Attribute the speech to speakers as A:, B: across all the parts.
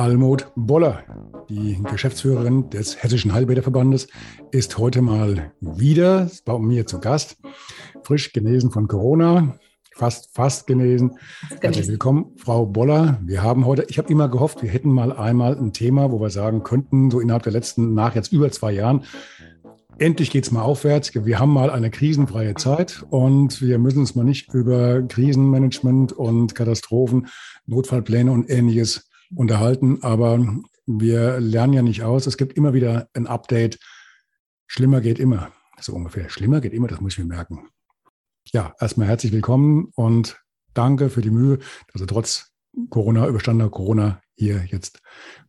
A: Almut Boller, die Geschäftsführerin des Hessischen Heilbäderverbandes, ist heute mal wieder bei mir zu Gast. Frisch genesen von Corona, fast, fast genesen. Herzlich willkommen, Frau Boller. Wir haben heute, ich habe immer gehofft, wir hätten mal einmal ein Thema, wo wir sagen könnten, so innerhalb der letzten, nach jetzt über zwei Jahren, endlich geht es mal aufwärts. Wir haben mal eine krisenfreie Zeit und wir müssen uns mal nicht über Krisenmanagement und Katastrophen, Notfallpläne und ähnliches unterhalten, aber wir lernen ja nicht aus. Es gibt immer wieder ein Update. Schlimmer geht immer. So ungefähr. Schlimmer geht immer, das muss ich mir merken. Ja, erstmal herzlich willkommen und danke für die Mühe, dass Sie trotz Corona, überstandener Corona hier jetzt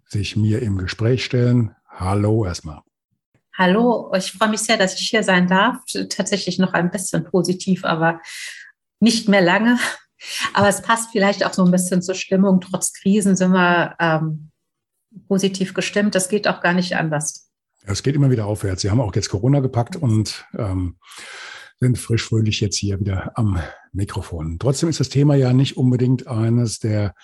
A: sich mir im Gespräch stellen. Hallo erstmal.
B: Hallo, ich freue mich sehr, dass ich hier sein darf. Tatsächlich noch ein bisschen positiv, aber nicht mehr lange. Aber es passt vielleicht auch so ein bisschen zur Stimmung. Trotz Krisen sind wir ähm, positiv gestimmt. Das geht auch gar nicht anders.
A: Es geht immer wieder aufwärts. Sie haben auch jetzt Corona gepackt und ähm, sind frisch fröhlich jetzt hier wieder am Mikrofon. Trotzdem ist das Thema ja nicht unbedingt eines der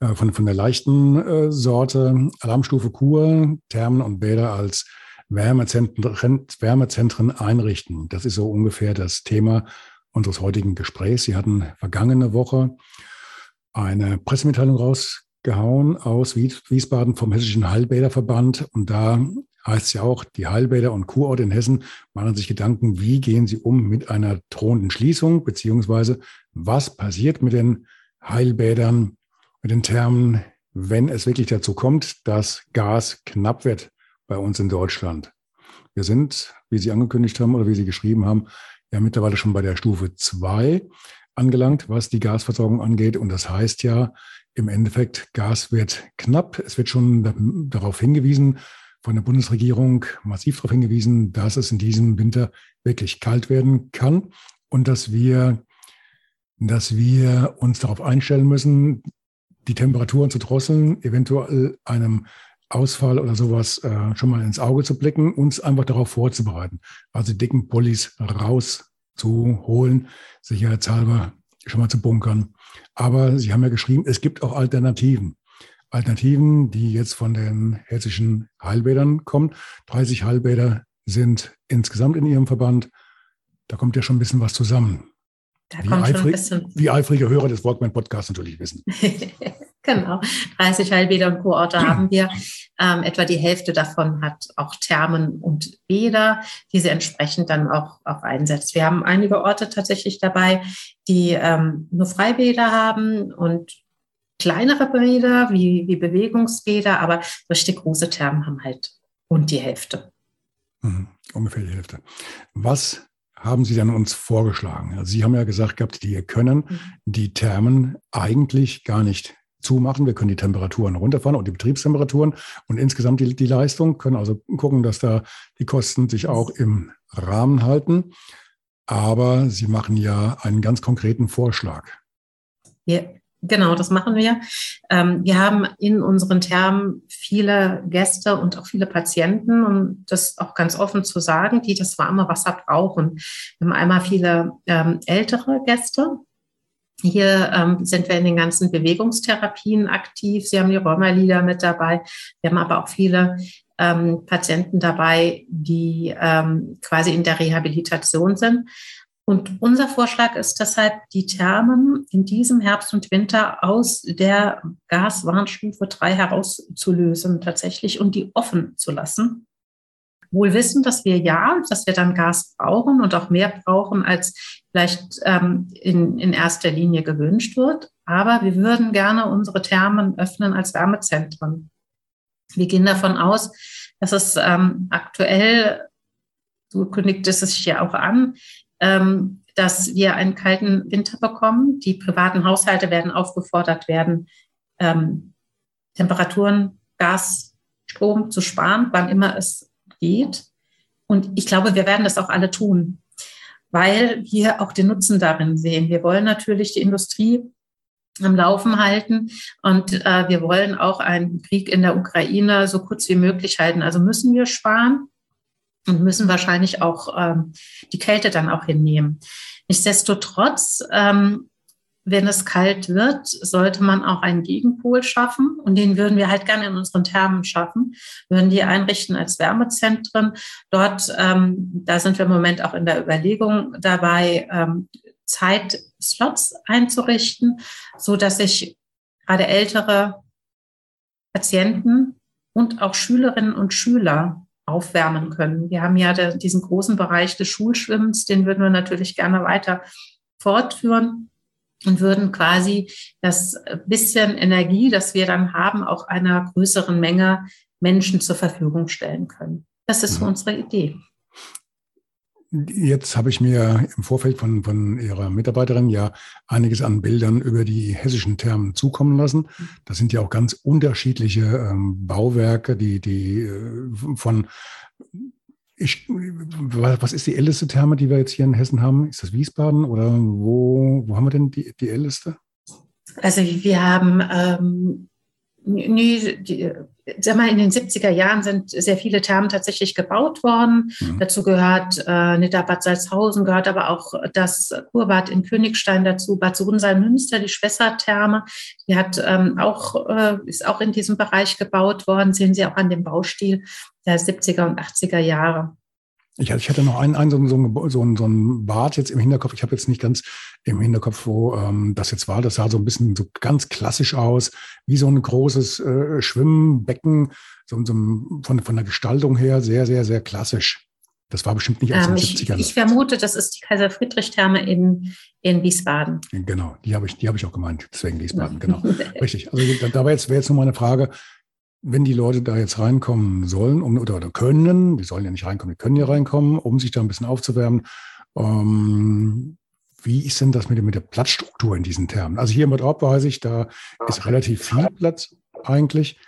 A: äh, von, von der leichten äh, Sorte. Alarmstufe Kur, Thermen und Bäder als Wärmezentren, Wärmezentren einrichten. Das ist so ungefähr das Thema, unseres heutigen Gesprächs. Sie hatten vergangene Woche eine Pressemitteilung rausgehauen aus Wiesbaden vom Hessischen Heilbäderverband. Und da heißt es ja auch, die Heilbäder und Kurorte in Hessen machen sich Gedanken, wie gehen sie um mit einer drohenden Schließung, beziehungsweise was passiert mit den Heilbädern, mit den Thermen, wenn es wirklich dazu kommt, dass Gas knapp wird bei uns in Deutschland. Wir sind, wie Sie angekündigt haben oder wie Sie geschrieben haben, ja mittlerweile schon bei der Stufe 2 angelangt, was die Gasversorgung angeht. Und das heißt ja im Endeffekt, Gas wird knapp. Es wird schon darauf hingewiesen, von der Bundesregierung massiv darauf hingewiesen, dass es in diesem Winter wirklich kalt werden kann und dass wir, dass wir uns darauf einstellen müssen, die Temperaturen zu drosseln, eventuell einem Ausfall oder sowas äh, schon mal ins Auge zu blicken, uns einfach darauf vorzubereiten. Also dicken Pullis rauszuholen, sicherheitshalber schon mal zu bunkern. Aber Sie haben ja geschrieben, es gibt auch Alternativen. Alternativen, die jetzt von den hessischen Heilbädern kommen. 30 Heilbäder sind insgesamt in Ihrem Verband. Da kommt ja schon ein bisschen was zusammen. wie, eifrig, wie eifrige Hörer des Walkman-Podcasts natürlich wissen.
B: Genau, 30 Heilbäder und Kurorte haben wir. Ähm, etwa die Hälfte davon hat auch Thermen und Bäder, die sie entsprechend dann auch, auch einsetzt. Wir haben einige Orte tatsächlich dabei, die ähm, nur Freibäder haben und kleinere Bäder wie, wie Bewegungsbäder, aber richtig große Thermen haben halt rund die Hälfte.
A: Mhm, ungefähr die Hälfte. Was haben Sie dann uns vorgeschlagen? Also Sie haben ja gesagt gehabt, die können mhm. die Thermen eigentlich gar nicht zumachen. Wir können die Temperaturen runterfahren und die Betriebstemperaturen und insgesamt die, die Leistung, können also gucken, dass da die Kosten sich auch im Rahmen halten. Aber Sie machen ja einen ganz konkreten Vorschlag.
B: Ja, genau, das machen wir. Ähm, wir haben in unseren Thermen viele Gäste und auch viele Patienten, um das auch ganz offen zu sagen, die das warme Wasser brauchen. Wir haben einmal viele ähm, ältere Gäste, hier ähm, sind wir in den ganzen Bewegungstherapien aktiv. Sie haben die Rheumalieder mit dabei. Wir haben aber auch viele ähm, Patienten dabei, die ähm, quasi in der Rehabilitation sind. Und unser Vorschlag ist deshalb, die Thermen in diesem Herbst und Winter aus der Gaswarnstufe 3 herauszulösen tatsächlich und die offen zu lassen wohl wissen, dass wir ja, dass wir dann Gas brauchen und auch mehr brauchen, als vielleicht ähm, in, in erster Linie gewünscht wird. Aber wir würden gerne unsere Thermen öffnen als Wärmezentren. Wir gehen davon aus, dass es ähm, aktuell, so kündigt es sich ja auch an, ähm, dass wir einen kalten Winter bekommen. Die privaten Haushalte werden aufgefordert werden, ähm, Temperaturen Gas, Strom zu sparen, wann immer es geht. Und ich glaube, wir werden das auch alle tun, weil wir auch den Nutzen darin sehen. Wir wollen natürlich die Industrie am Laufen halten und äh, wir wollen auch einen Krieg in der Ukraine so kurz wie möglich halten. Also müssen wir sparen und müssen wahrscheinlich auch ähm, die Kälte dann auch hinnehmen. Nichtsdestotrotz, ähm, wenn es kalt wird, sollte man auch einen Gegenpol schaffen. Und den würden wir halt gerne in unseren Thermen schaffen, würden die einrichten als Wärmezentren. Dort, ähm, da sind wir im Moment auch in der Überlegung dabei, ähm, Zeitslots einzurichten, so dass sich gerade ältere Patienten und auch Schülerinnen und Schüler aufwärmen können. Wir haben ja diesen großen Bereich des Schulschwimmens, den würden wir natürlich gerne weiter fortführen und würden quasi das bisschen Energie, das wir dann haben, auch einer größeren Menge Menschen zur Verfügung stellen können. Das ist mhm. unsere Idee.
A: Jetzt habe ich mir im Vorfeld von, von Ihrer Mitarbeiterin ja einiges an Bildern über die hessischen Thermen zukommen lassen. Das sind ja auch ganz unterschiedliche ähm, Bauwerke, die, die äh, von ich, was ist die älteste Therme, die wir jetzt hier in Hessen haben? Ist das Wiesbaden oder wo, wo haben wir denn die, die älteste?
B: Also wir haben ähm, Nee, die, sag mal, in den 70er Jahren sind sehr viele Thermen tatsächlich gebaut worden. Mhm. Dazu gehört äh, Nidda-Bad Salzhausen, gehört aber auch das Kurbad in Königstein dazu, Bad Sohnsal-Münster, die Schwestertherme, die hat ähm, auch, äh, ist auch in diesem Bereich gebaut worden, sehen Sie auch an dem Baustil der 70er und 80er Jahre.
A: Ich, ich hatte noch einen, einen so, so, so, ein, so ein Bad jetzt im Hinterkopf. Ich habe jetzt nicht ganz im Hinterkopf, wo ähm, das jetzt war. Das sah so ein bisschen so ganz klassisch aus, wie so ein großes äh, Schwimmbecken, so, so von, von der Gestaltung her sehr, sehr, sehr klassisch. Das war bestimmt nicht aus ähm, den 70ern.
B: Ich, ich vermute, das ist die Kaiser-Friedrich-Therme in, in Wiesbaden.
A: Genau, die habe ich, die ich auch gemeint. Deswegen Wiesbaden, genau. Richtig. Also da wäre jetzt, wäre jetzt nur meine Frage, wenn die Leute da jetzt reinkommen sollen um, oder, oder können, die sollen ja nicht reinkommen, die können ja reinkommen, um sich da ein bisschen aufzuwärmen. Ähm, wie ist denn das mit, mit der Platzstruktur in diesen Termen? Also hier in Bad Orb weiß ich, da ist relativ viel Platz eigentlich.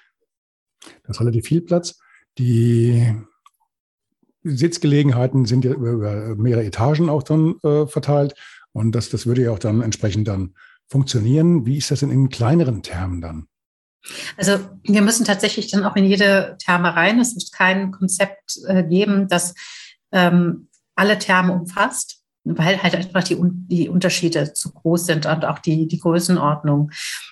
A: Da ist relativ viel Platz. Die Sitzgelegenheiten sind ja über, über mehrere Etagen auch dann äh, verteilt. Und das, das würde ja auch dann entsprechend dann funktionieren. Wie ist das denn in kleineren Termen dann?
B: Also wir müssen tatsächlich dann auch in jede Therme rein. Es wird kein Konzept äh, geben, das ähm, alle Therme umfasst, weil halt einfach die, die Unterschiede zu groß sind und auch die, die Größenordnung.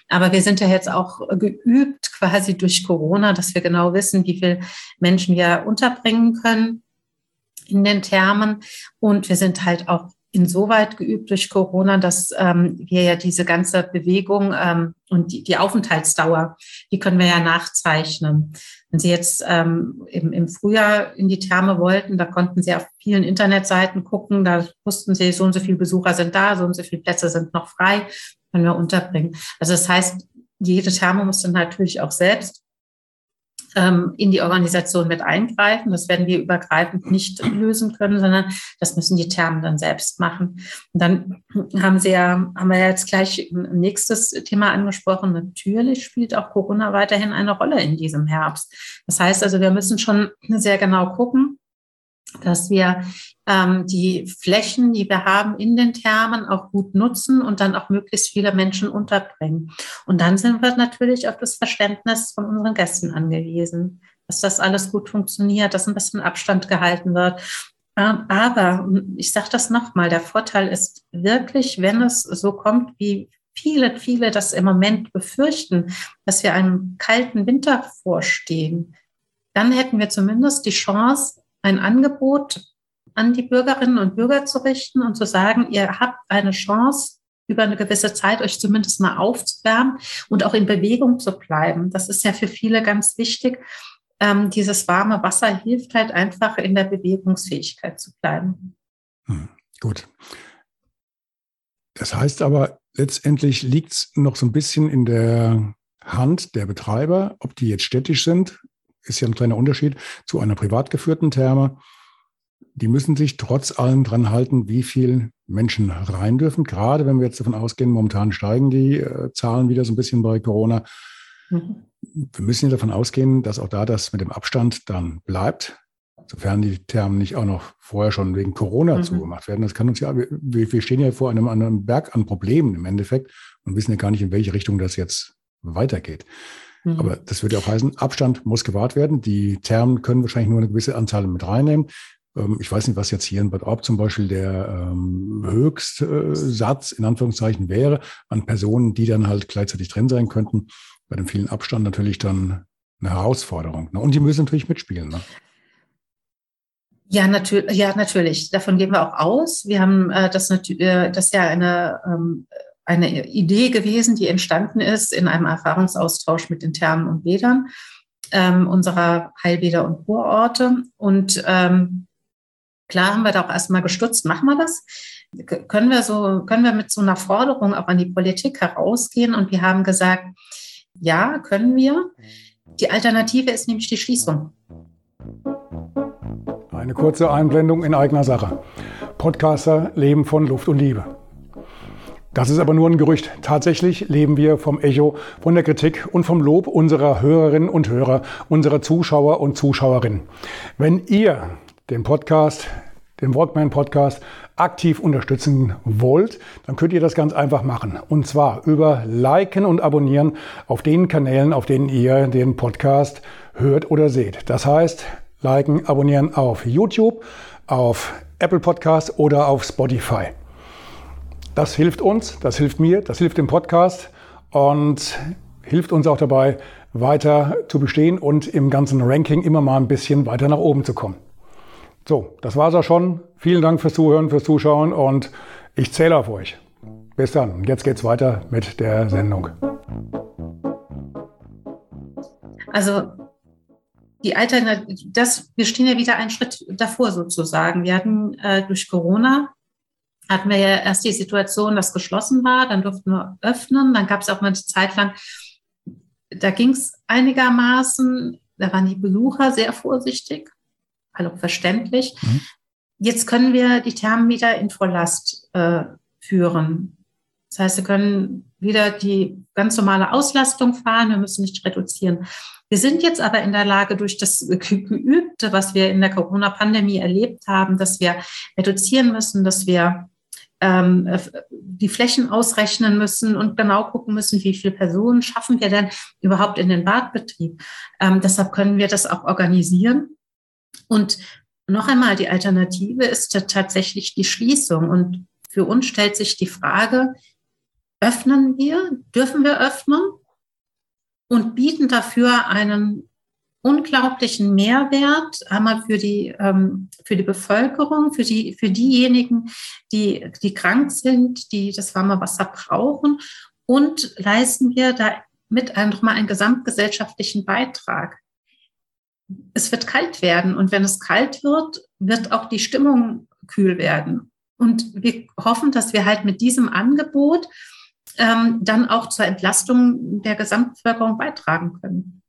B: Aber wir sind ja jetzt auch geübt quasi durch Corona, dass wir genau wissen, wie viele Menschen wir unterbringen können in den Thermen. Und wir sind halt auch insoweit geübt durch Corona, dass ähm, wir ja diese ganze Bewegung ähm, und die, die Aufenthaltsdauer, die können wir ja nachzeichnen. Wenn Sie jetzt ähm, im, im Frühjahr in die Therme wollten, da konnten Sie auf vielen Internetseiten gucken, da wussten Sie, so und so viele Besucher sind da, so und so viele Plätze sind noch frei, können wir unterbringen. Also das heißt, jede Therme muss dann natürlich auch selbst in die Organisation mit eingreifen. Das werden wir übergreifend nicht lösen können, sondern das müssen die Thermen dann selbst machen. Und dann haben Sie ja, haben wir jetzt gleich ein nächstes Thema angesprochen. Natürlich spielt auch Corona weiterhin eine Rolle in diesem Herbst. Das heißt also, wir müssen schon sehr genau gucken, dass wir ähm, die Flächen, die wir haben in den Thermen, auch gut nutzen und dann auch möglichst viele Menschen unterbringen. Und dann sind wir natürlich auf das Verständnis von unseren Gästen angewiesen, dass das alles gut funktioniert, dass ein bisschen Abstand gehalten wird. Ähm, aber ich sage das nochmal, der Vorteil ist wirklich, wenn es so kommt, wie viele, viele das im Moment befürchten, dass wir einem kalten Winter vorstehen, dann hätten wir zumindest die Chance, ein Angebot an die Bürgerinnen und Bürger zu richten und zu sagen, ihr habt eine Chance, über eine gewisse Zeit euch zumindest mal aufzuwärmen und auch in Bewegung zu bleiben. Das ist ja für viele ganz wichtig. Ähm, dieses warme Wasser hilft halt einfach in der Bewegungsfähigkeit zu bleiben.
A: Hm, gut. Das heißt aber, letztendlich liegt es noch so ein bisschen in der Hand der Betreiber, ob die jetzt städtisch sind, ist ja ein kleiner Unterschied zu einer privat geführten Therme die müssen sich trotz allem dran halten, wie viel Menschen rein dürfen. Gerade wenn wir jetzt davon ausgehen, momentan steigen die äh, Zahlen wieder so ein bisschen bei Corona. Mhm. Wir müssen ja davon ausgehen, dass auch da das mit dem Abstand dann bleibt, sofern die Thermen nicht auch noch vorher schon wegen Corona mhm. zugemacht werden. Das kann uns ja, wir, wir stehen ja vor einem anderen Berg an Problemen im Endeffekt und wissen ja gar nicht, in welche Richtung das jetzt weitergeht. Mhm. Aber das würde auch heißen, Abstand muss gewahrt werden. Die Thermen können wahrscheinlich nur eine gewisse Anzahl mit reinnehmen. Ähm, ich weiß nicht, was jetzt hier in Bad Orb zum Beispiel der ähm, Höchstsatz in Anführungszeichen wäre an Personen, die dann halt gleichzeitig drin sein könnten. Bei dem vielen Abstand natürlich dann eine Herausforderung. Ne? Und die müssen natürlich mitspielen. Ne?
B: Ja, natürlich, ja, natürlich. Davon gehen wir auch aus. Wir haben äh, das, äh, das ja eine, ähm, eine Idee gewesen, die entstanden ist in einem Erfahrungsaustausch mit den Thermen und Bädern ähm, unserer Heilbäder und Kurorte. Und ähm, klar haben wir da auch erstmal gestutzt, machen wir das? Können wir so, können wir mit so einer Forderung auch an die Politik herausgehen? Und wir haben gesagt, ja, können wir. Die Alternative ist nämlich die Schließung.
A: Eine kurze Einblendung in eigener Sache. Podcaster leben von Luft und Liebe. Das ist aber nur ein Gerücht. Tatsächlich leben wir vom Echo, von der Kritik und vom Lob unserer Hörerinnen und Hörer, unserer Zuschauer und Zuschauerinnen. Wenn ihr den Podcast, den Walkman Podcast aktiv unterstützen wollt, dann könnt ihr das ganz einfach machen. Und zwar über Liken und Abonnieren auf den Kanälen, auf denen ihr den Podcast hört oder seht. Das heißt, liken, abonnieren auf YouTube, auf Apple Podcast oder auf Spotify. Das hilft uns, das hilft mir, das hilft dem Podcast und hilft uns auch dabei, weiter zu bestehen und im ganzen Ranking immer mal ein bisschen weiter nach oben zu kommen. So, das war's auch schon. Vielen Dank fürs Zuhören, fürs Zuschauen und ich zähle auf euch. Bis dann. Jetzt geht's weiter mit der Sendung.
B: Also die Alternative, das, wir stehen ja wieder einen Schritt davor sozusagen. Wir hatten äh, durch Corona hatten wir ja erst die Situation, dass geschlossen war, dann durften wir öffnen, dann gab es auch mal eine Zeit lang, da ging es einigermaßen, da waren die Besucher sehr vorsichtig, also verständlich. Mhm. Jetzt können wir die Thermen wieder in Volllast äh, führen. Das heißt, wir können wieder die ganz normale Auslastung fahren, wir müssen nicht reduzieren. Wir sind jetzt aber in der Lage, durch das Geübte, was wir in der Corona-Pandemie erlebt haben, dass wir reduzieren müssen, dass wir ähm, die Flächen ausrechnen müssen und genau gucken müssen, wie viele Personen schaffen wir denn überhaupt in den Badbetrieb. Ähm, deshalb können wir das auch organisieren. Und noch einmal, die Alternative ist tatsächlich die Schließung. Und für uns stellt sich die Frage, öffnen wir, dürfen wir öffnen und bieten dafür einen unglaublichen Mehrwert, einmal für die, ähm, für die Bevölkerung, für, die, für diejenigen, die, die krank sind, die das warme Wasser brauchen und leisten wir damit nochmal einen gesamtgesellschaftlichen Beitrag. Es wird kalt werden und wenn es kalt wird, wird auch die Stimmung kühl werden. Und wir hoffen, dass wir halt mit diesem Angebot ähm, dann auch zur Entlastung der Gesamtbevölkerung beitragen können.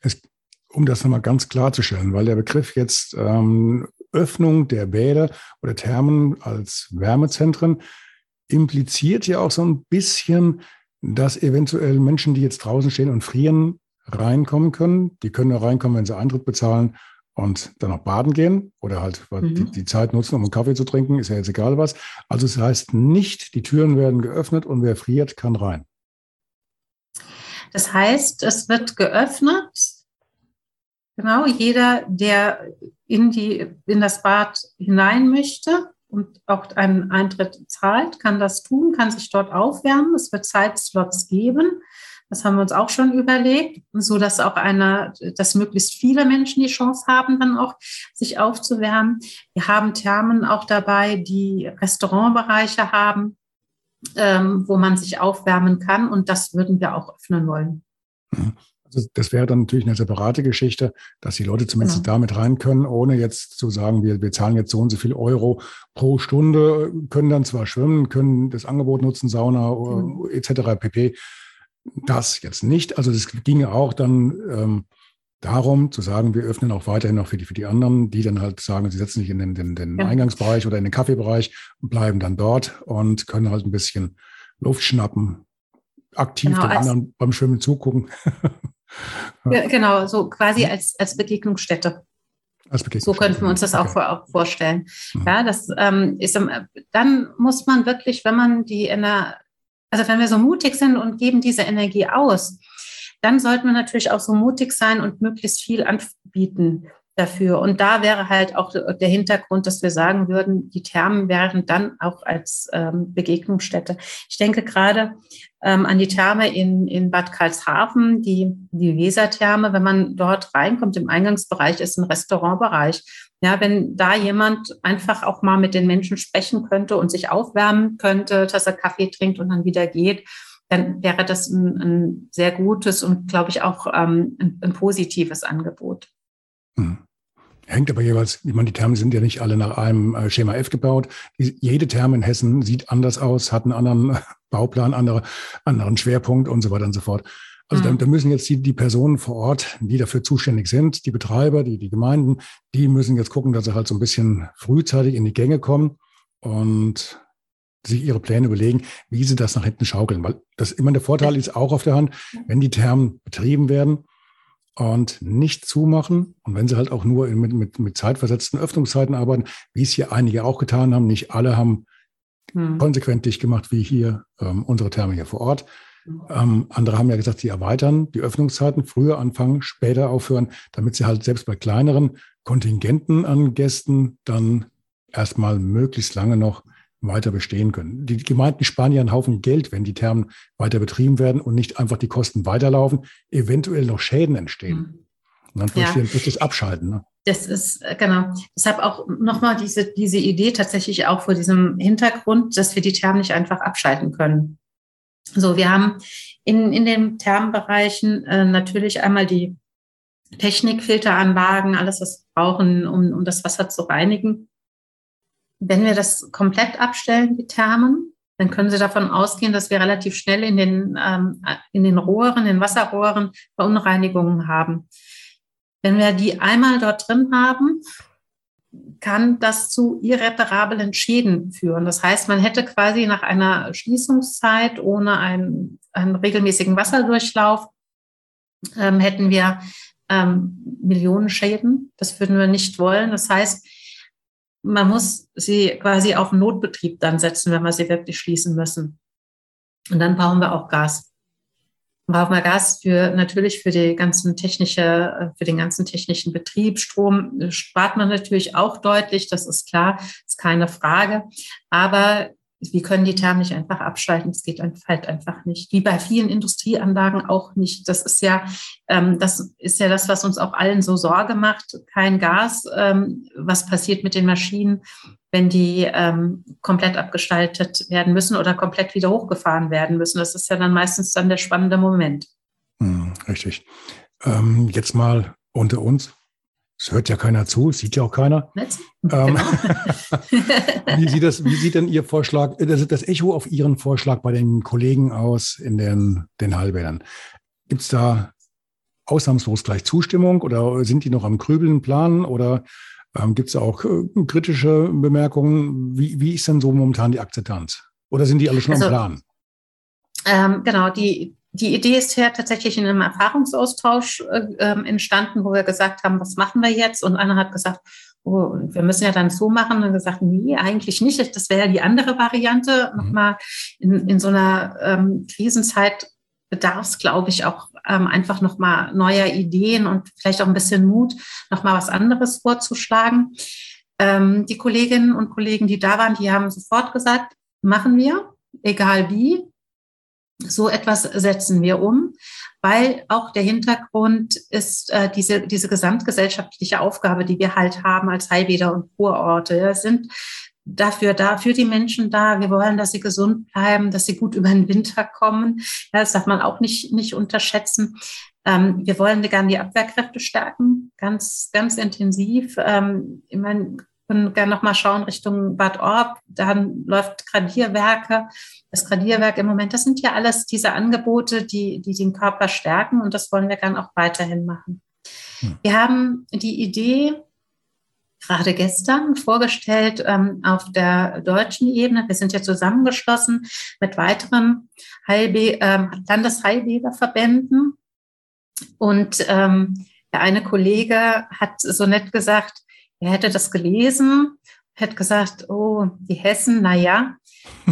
A: Es um das nochmal ganz klarzustellen, weil der Begriff jetzt ähm, Öffnung der Bäder oder Thermen als Wärmezentren impliziert ja auch so ein bisschen, dass eventuell Menschen, die jetzt draußen stehen und frieren, reinkommen können. Die können nur reinkommen, wenn sie Eintritt bezahlen und dann auch baden gehen oder halt mhm. die, die, Zeit nutzen, um einen Kaffee zu trinken, ist ja jetzt egal was. Also es das heißt nicht, die Türen werden geöffnet und wer friert, kann rein.
B: Das heißt, es wird geöffnet Genau, jeder, der in, die, in das Bad hinein möchte und auch einen Eintritt zahlt, kann das tun, kann sich dort aufwärmen. Es wird Zeitslots geben. Das haben wir uns auch schon überlegt, so dass auch eine, dass möglichst viele Menschen die Chance haben, dann auch sich aufzuwärmen. Wir haben Thermen auch dabei, die Restaurantbereiche haben, ähm, wo man sich aufwärmen kann. Und das würden wir auch öffnen wollen.
A: Mhm. Also das wäre dann natürlich eine separate Geschichte, dass die Leute zumindest ja. damit rein können, ohne jetzt zu sagen, wir, wir zahlen jetzt so und so viel Euro pro Stunde, können dann zwar schwimmen, können das Angebot nutzen, Sauna mhm. etc. pp. Das jetzt nicht. Also das ginge auch dann ähm, darum zu sagen, wir öffnen auch weiterhin noch für die, für die anderen, die dann halt sagen, sie setzen sich in den, den, den ja. Eingangsbereich oder in den Kaffeebereich und bleiben dann dort und können halt ein bisschen Luft schnappen, aktiv genau, den anderen beim Schwimmen zugucken.
B: ja. Genau, so quasi als, als Begegnungsstätte. Als Begegnungsstätte. So könnten wir uns das okay. auch, vorstellen. Mhm. Ja, das ähm, ist, dann muss man wirklich, wenn man die, also wenn wir so mutig sind und geben diese Energie aus, dann sollten wir natürlich auch so mutig sein und möglichst viel anbieten dafür. Und da wäre halt auch der Hintergrund, dass wir sagen würden, die Thermen wären dann auch als ähm, Begegnungsstätte. Ich denke gerade ähm, an die Therme in, in Bad Karlshafen, die, die Wesertherme. Wenn man dort reinkommt, im Eingangsbereich ist ein Restaurantbereich. Ja, wenn da jemand einfach auch mal mit den Menschen sprechen könnte und sich aufwärmen könnte, dass er Kaffee trinkt und dann wieder geht, dann wäre das ein, ein sehr gutes und, glaube ich, auch ähm, ein, ein positives Angebot.
A: Hm. Hängt aber jeweils, ich meine, die Thermen sind ja nicht alle nach einem äh, Schema F gebaut. jede Therme in Hessen sieht anders aus, hat einen anderen Bauplan, andere, anderen Schwerpunkt und so weiter und so fort. Also mhm. da, da, müssen jetzt die, die Personen vor Ort, die dafür zuständig sind, die Betreiber, die, die Gemeinden, die müssen jetzt gucken, dass sie halt so ein bisschen frühzeitig in die Gänge kommen und sich ihre Pläne überlegen, wie sie das nach hinten schaukeln. Weil das immer der Vorteil ist auch auf der Hand, wenn die Thermen betrieben werden, und nicht zumachen. Und wenn sie halt auch nur mit, mit, mit zeitversetzten Öffnungszeiten arbeiten, wie es hier einige auch getan haben, nicht alle haben hm. konsequent dicht gemacht, wie hier ähm, unsere Therme hier vor Ort. Ähm, andere haben ja gesagt, sie erweitern die Öffnungszeiten, früher anfangen, später aufhören, damit sie halt selbst bei kleineren Kontingenten an Gästen dann erstmal möglichst lange noch weiter bestehen können. Die Gemeinden sparen ja einen Haufen Geld, wenn die Thermen weiter betrieben werden und nicht einfach die Kosten weiterlaufen, eventuell noch Schäden entstehen. Mhm. Und dann verstehen ja. das Abschalten. Ne?
B: Das ist, äh, genau. Deshalb auch nochmal diese, diese Idee tatsächlich auch vor diesem Hintergrund, dass wir die Thermen nicht einfach abschalten können. So, wir haben in, in den Thermenbereichen äh, natürlich einmal die Technikfilteranlagen, alles, was wir brauchen, um, um das Wasser zu reinigen. Wenn wir das komplett abstellen, die Thermen, dann können Sie davon ausgehen, dass wir relativ schnell in den, ähm, in den Rohren, in den Wasserrohren Verunreinigungen haben. Wenn wir die einmal dort drin haben, kann das zu irreparablen Schäden führen. Das heißt, man hätte quasi nach einer Schließungszeit ohne einen, einen regelmäßigen Wasserdurchlauf, ähm, hätten wir ähm, Millionen Schäden. Das würden wir nicht wollen. Das heißt, man muss sie quasi auf Notbetrieb dann setzen, wenn wir sie wirklich schließen müssen. Und dann brauchen wir auch Gas. Brauchen wir Gas für natürlich für die ganzen technische, für den ganzen technischen Betrieb. Strom spart man natürlich auch deutlich, das ist klar, ist keine Frage. Aber wir können die Thermen nicht einfach abschalten. Es geht halt einfach nicht. Wie bei vielen Industrieanlagen auch nicht. Das ist ja, ähm, das ist ja das, was uns auch allen so Sorge macht. Kein Gas. Ähm, was passiert mit den Maschinen, wenn die ähm, komplett abgestaltet werden müssen oder komplett wieder hochgefahren werden müssen? Das ist ja dann meistens dann der spannende Moment.
A: Hm, richtig. Ähm, jetzt mal unter uns. Es hört ja keiner zu, sieht ja auch keiner. Ähm, genau. wie, sieht das, wie sieht denn Ihr Vorschlag, das, das Echo auf Ihren Vorschlag bei den Kollegen aus in den, den Heilbädern? Gibt es da ausnahmslos gleich Zustimmung oder sind die noch am Grübeln planen oder ähm, gibt es auch äh, kritische Bemerkungen? Wie, wie ist denn so momentan die Akzeptanz? Oder sind die alle schon also, am Plan?
B: Ähm, genau, die, die Idee ist ja tatsächlich in einem Erfahrungsaustausch äh, ähm, entstanden, wo wir gesagt haben, was machen wir jetzt? Und einer hat gesagt, oh, wir müssen ja dann so machen. Und gesagt, nee, eigentlich nicht. Das wäre ja die andere Variante. Mhm. Nochmal in, in so einer ähm, Krisenzeit bedarf es, glaube ich, auch ähm, einfach nochmal neuer Ideen und vielleicht auch ein bisschen Mut, nochmal was anderes vorzuschlagen. Ähm, die Kolleginnen und Kollegen, die da waren, die haben sofort gesagt, machen wir, egal wie. So etwas setzen wir um, weil auch der Hintergrund ist äh, diese, diese gesamtgesellschaftliche Aufgabe, die wir halt haben als Heilbäder und Kurorte. Wir sind dafür da, für die Menschen da. Wir wollen, dass sie gesund bleiben, dass sie gut über den Winter kommen. Ja, das darf man auch nicht, nicht unterschätzen. Ähm, wir wollen gerne die Abwehrkräfte stärken, ganz, ganz intensiv. Ähm, ich meine, können gerne nochmal schauen Richtung Bad Orb. Dann läuft Gradierwerke. Das Gradierwerk im Moment, das sind ja alles diese Angebote, die, die den Körper stärken und das wollen wir gerne auch weiterhin machen. Hm. Wir haben die Idee, gerade gestern vorgestellt ähm, auf der deutschen Ebene. Wir sind ja zusammengeschlossen mit weiteren Heilbe ähm, Landesheilbäderverbänden. Und ähm, der eine Kollege hat so nett gesagt, er hätte das gelesen, hätte gesagt, oh, die Hessen, na ja.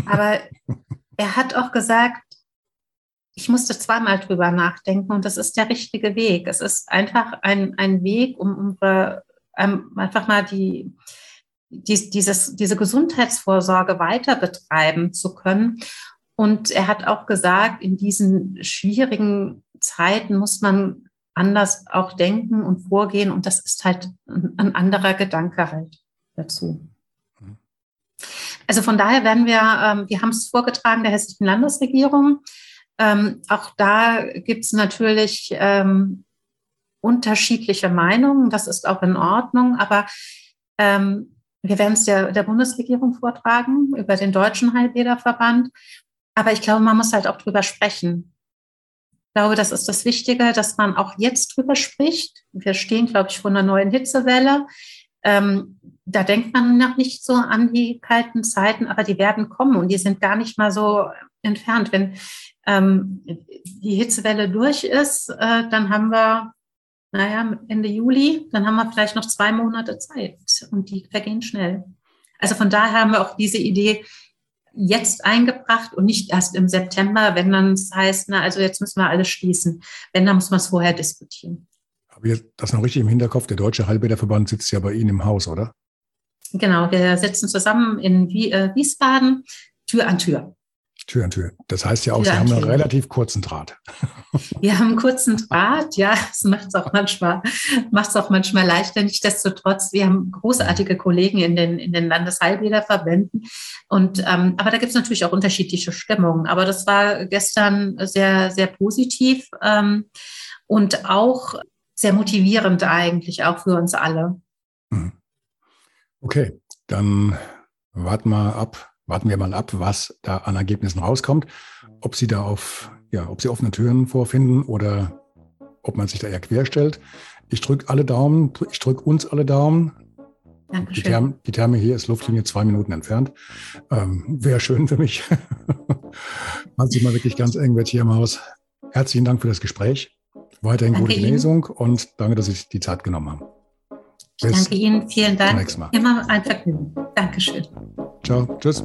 B: Aber er hat auch gesagt, ich musste zweimal drüber nachdenken und das ist der richtige Weg. Es ist einfach ein, ein Weg, um unsere ähm, einfach mal die, die, dieses, diese Gesundheitsvorsorge weiter betreiben zu können. Und er hat auch gesagt, in diesen schwierigen Zeiten muss man anders auch denken und vorgehen. Und das ist halt ein, anderer Gedanke halt dazu. Also von daher werden wir, ähm, wir haben es vorgetragen der hessischen Landesregierung. Ähm, auch da gibt es natürlich ähm, unterschiedliche Meinungen. Das ist auch in Ordnung. Aber ähm, wir werden es der, der Bundesregierung vortragen über den Deutschen Heilbäderverband. Aber ich glaube, man muss halt auch drüber sprechen. Ich glaube, das ist das Wichtige, dass man auch jetzt drüber spricht. Wir stehen, glaube ich, vor einer neuen Hitzewelle. Ähm, da denkt man noch nicht so an die kalten Zeiten, aber die werden kommen und die sind gar nicht mal so entfernt. Wenn ähm, die Hitzewelle durch ist, äh, dann haben wir naja, Ende Juli, dann haben wir vielleicht noch zwei Monate Zeit und die vergehen schnell. Also von daher haben wir auch diese Idee jetzt eingebracht und nicht erst im September, wenn dann es heißt, na, also jetzt müssen wir alles schließen. Wenn, dann muss man es vorher diskutieren.
A: Habe ich das noch richtig im Hinterkopf? Der Deutsche Heilbäderverband sitzt ja bei Ihnen im Haus, oder?
B: Genau, wir sitzen zusammen in äh, Wiesbaden, Tür an Tür.
A: Tür an Tür. Das heißt ja auch, Tür Sie haben einen relativ kurzen Draht.
B: Wir haben einen kurzen Draht, ja, das macht es auch manchmal, macht es auch manchmal leichter. Nichtsdestotrotz, wir haben großartige Kollegen in den, in den Landesheilbäderverbänden. Und, ähm, aber da gibt es natürlich auch unterschiedliche Stimmungen. Aber das war gestern sehr, sehr positiv ähm, und auch sehr motivierend eigentlich, auch für uns alle.
A: Mhm. Okay, dann warten wir ab, warten wir mal ab, was da an Ergebnissen rauskommt. Ob Sie da auf, ja, ob Sie offene Türen vorfinden oder ob man sich da eher querstellt. Ich drücke alle Daumen, ich drücke uns alle Daumen. Die, Therme, die Therme hier ist Luftlinie zwei Minuten entfernt. Ähm, Wäre schön für mich. Man sieht mal wirklich ganz eng wird hier im Haus. Herzlichen Dank für das Gespräch. Weiterhin danke gute Genesung und danke, dass Sie sich die Zeit genommen haben.
B: Bis danke Ihnen, vielen Dank. Immer ein Vergnügen. Dankeschön.
A: Ciao, tschüss.